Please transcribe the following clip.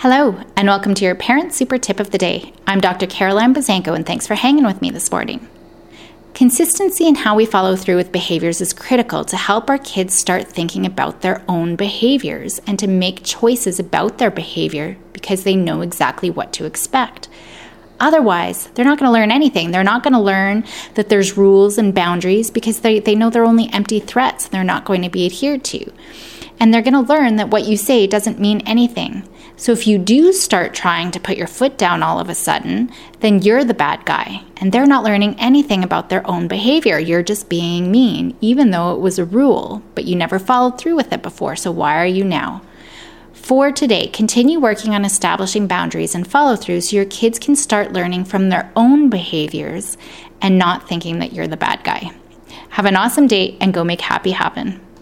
Hello, and welcome to your Parent Super Tip of the Day. I'm Dr. Caroline Buzanko, and thanks for hanging with me this morning. Consistency in how we follow through with behaviors is critical to help our kids start thinking about their own behaviors and to make choices about their behavior because they know exactly what to expect. Otherwise, they're not going to learn anything. They're not going to learn that there's rules and boundaries because they, they know they're only empty threats. And they're not going to be adhered to. And they're going to learn that what you say doesn't mean anything. So if you do start trying to put your foot down all of a sudden, then you're the bad guy. And they're not learning anything about their own behavior. You're just being mean, even though it was a rule, but you never followed through with it before. So why are you now? For today, continue working on establishing boundaries and follow through so your kids can start learning from their own behaviors and not thinking that you're the bad guy. Have an awesome day and go make happy happen.